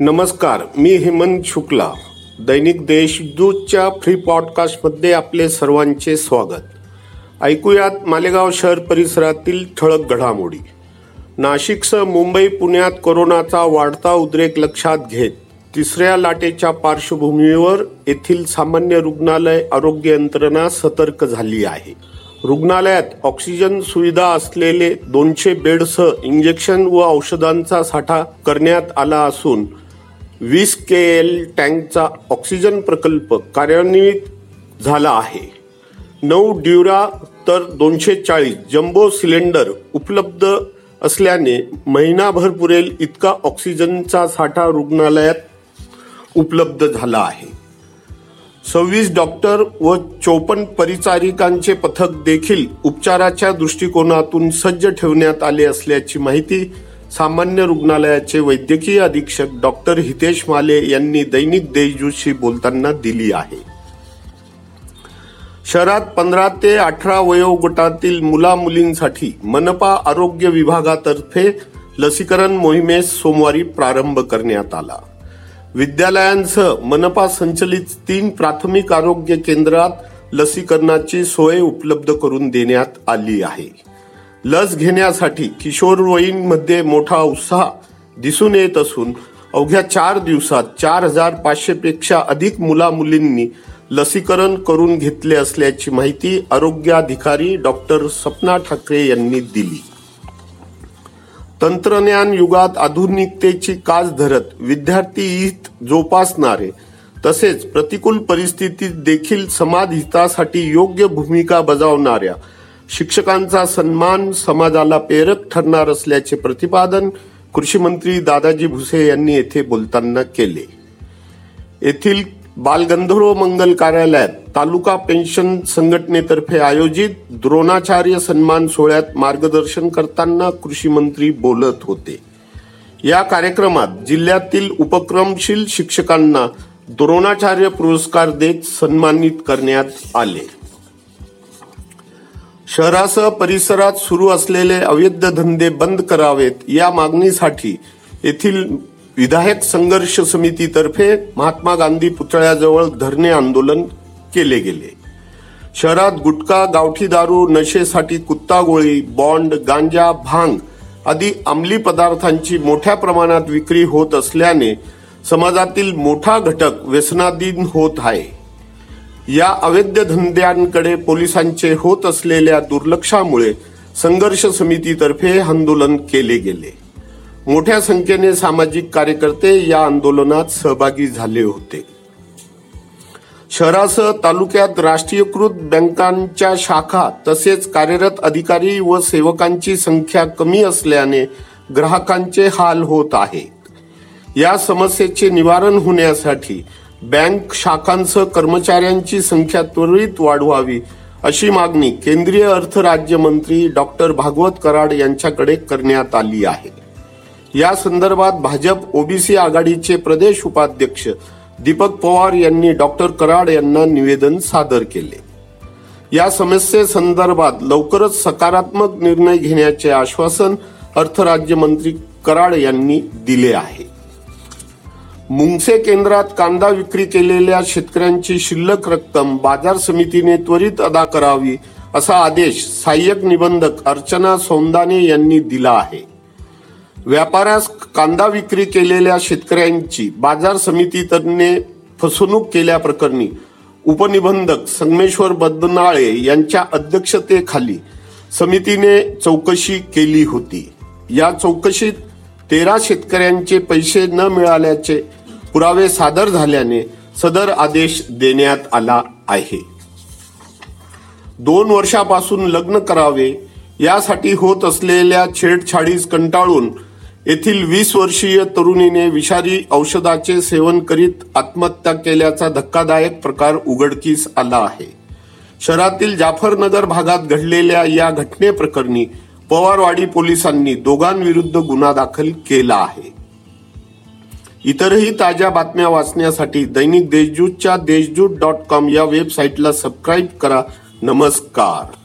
नमस्कार मी हेमंत शुक्ला. दैनिक देशदूतच्या फ्री पॉडकास्टमध्ये आपले सर्वांचे स्वागत. ऐकूयात मालेगाव शहर परिसरातील ठळक घडामोडी. नाशिकसह मुंबई पुण्यात कोरोनाचा वाढता उद्रेक लक्षात घेत तिसऱ्या लाटेच्या पार्श्वभूमीवर येथील सामान्य रुग्णालय आरोग्य यंत्रणा सतर्क झाली आहे. रुग्णालयात ऑक्सिजन सुविधा असलेले दोनशे बेडसह इंजेक्शन व औषधांचा साठा करण्यात आला असून वीस के एल टँकचा ऑक्सिजन प्रकल्प कार्यान्वित झाला आहे. नऊ ड्युरा तर दोनशे चाळीस जम्बो सिलेंडर उपलब्ध असल्याने महिनाभर पुरेल इतका ऑक्सिजनचा साठा रुग्णालयात उपलब्ध झाला आहे. सव्वीस डॉक्टर व चोपन्न परिचारिकांचे पथक देखील उपचाराच्या दृष्टिकोनातून सज्ज ठेवण्यात आले असल्याची माहिती सामान्य रुग्णालयाचे वैद्यकीय अधीक्षक डॉक्टर हितेश माले यांनी दैनिक देशजूतशी बोलताना दिली आहे. शहरात पंधरा ते अठरा वयोगटातील मुला मुलींसाठी मनपा आरोग्य विभागातर्फे लसीकरण मोहिमेस सोमवारी प्रारंभ करण्यात आला. विद्यालयांसह मनपा संचलित तीन प्राथमिक आरोग्य केंद्रात लसीकरणाची सोय उपलब्ध करून देण्यात आली आहे. लस घेण्यासाठी किशोरवयीनमध्ये मोठा उत्साह दिसून येत असून अवघ्या चार दिवसात चार हजार पाचशेपेक्षा अधिक मुला मुलींनी लसीकरण करून घेतले असल्याची माहिती आरोग्याधिकारी डॉक्टर सपना ठाकरे यांनी दिली. तंत्रज्ञान युगात आधुनिकतेची कास धरत विद्यार्थी हित जोपासणारे तसेच प्रतिकूल परिस्थितीत देखील समाज हितासाठी योग्य भूमिका बजावणाऱ्या शिक्षकांचा सन्मान समाजाला प्रेरक ठरणार असल्याचे प्रतिपादन कृषी मंत्री दादाजी भुसे यांनी येथे बोलताना केले. येथील बालगंधर्व मंगल कार्यालयात तालुका पेन्शन संघटनेतर्फे आयोजित द्रोणाचार्य सन्मान सोहळ्यात मार्गदर्शन करताना कृषी मंत्री बोलत होते. या कार्यक्रमात जिल्ह्यातील उपक्रमशील शिक्षकांना द्रोणाचार्य पुरस्कार देत सन्मानित करण्यात आले. शहरासह परिसरात सुरू असलेले अवैध धंदे बंद करावेत या मागणीसाठी येथील विधायक संघर्ष समितीतर्फे महात्मा गांधी पुतळ्याजवळ धरणे आंदोलन केले गेले. शहरात गुटखा गावठी दारू नशेसाठी कुत्ता गोळी बॉन्ड गांजा भांग आदी अंमली पदार्थांची मोठ्या प्रमाणात विक्री होत असल्याने समाजातील मोठा घटक व्यसनाधीन होत आहे. या अवैध धंद्यांकडे पोलिसांचे होत असलेल्या दुर्लक्षामुळे संघर्ष समितीतर्फे आंदोलन केले गेले. मोठ्या संख्येने सामाजिक कार्यकर्ते या आंदोलनात सहभागी झाले होते. शहरासह तालुक्यात राष्ट्रीयकृत बँकांच्या शाखा तसेच कार्यरत अधिकारी व सेवकांची संख्या कमी असल्याने ग्राहकांचे हाल होत आहेत. या समस्येचे निवारण होण्यासाठी बँक शाखांसह कर्मचाऱ्यांची संख्या त्वरित वाढवावी अशी मागणी केंद्रीय अर्थ राज्यमंत्री डॉक्टर भागवत कराड यांच्याकडे करण्यात आली आहे. या संदर्भात भाजप ओबीसी आघाडीचे प्रदेश उपाध्यक्ष दीपक पवार यांनी डॉक्टर कराड यांना निवेदन सादर केले. या समस्येसंदर्भात लवकरच सकारात्मक निर्णय घेण्याचे आश्वासन अर्थ राज्यमंत्री कराड यांनी दिले आहे. मुंगसे केंद्रात कांदा विक्री केलेल्या शेतकऱ्यांची शिल्लक रक्कम बाजार समितीने त्वरित अदा करावी असा आदेश सहाय्यक निबंधक अर्चना सौंदाने यांनी दिला आहे. व्यापाऱ्यास कांदा विक्री केलेल्या शेतकऱ्यांची बाजार समितीने फसवणूक केल्याप्रकरणी उपनिबंधक संगमेश्वर बदनाळे यांच्या अध्यक्षतेखाली समितीने चौकशी केली होती. या चौकशीत तेरा शेतकऱ्यांचे पैसे न मिळाल्याचे पुरावे सादर झाल्याने सदर आदेश देण्यात आला आहे. दोन वर्षापासून लग्न करावे यासाठी होत असलेल्या छेडछाडीस कंटाळून येथील वीस वर्षीय तरुणीने विषारी औषधाचे सेवन करीत आत्महत्या केल्याचा धक्कादायक प्रकार उघडकीस आला आहे. शहरातील जाफरनगर भागात घडलेल्या या घटनेप्रकरणी पवारवाडी पोलिसांनी दोघांविरुद्ध गुन्हा दाखल केला आहे. इतरही ताज्या बातम्या वाचण्यासाठी दैनिक देशजूतच्या देशजूत डॉट कॉम या वेबसाईटला सबस्क्राईब करा. नमस्कार.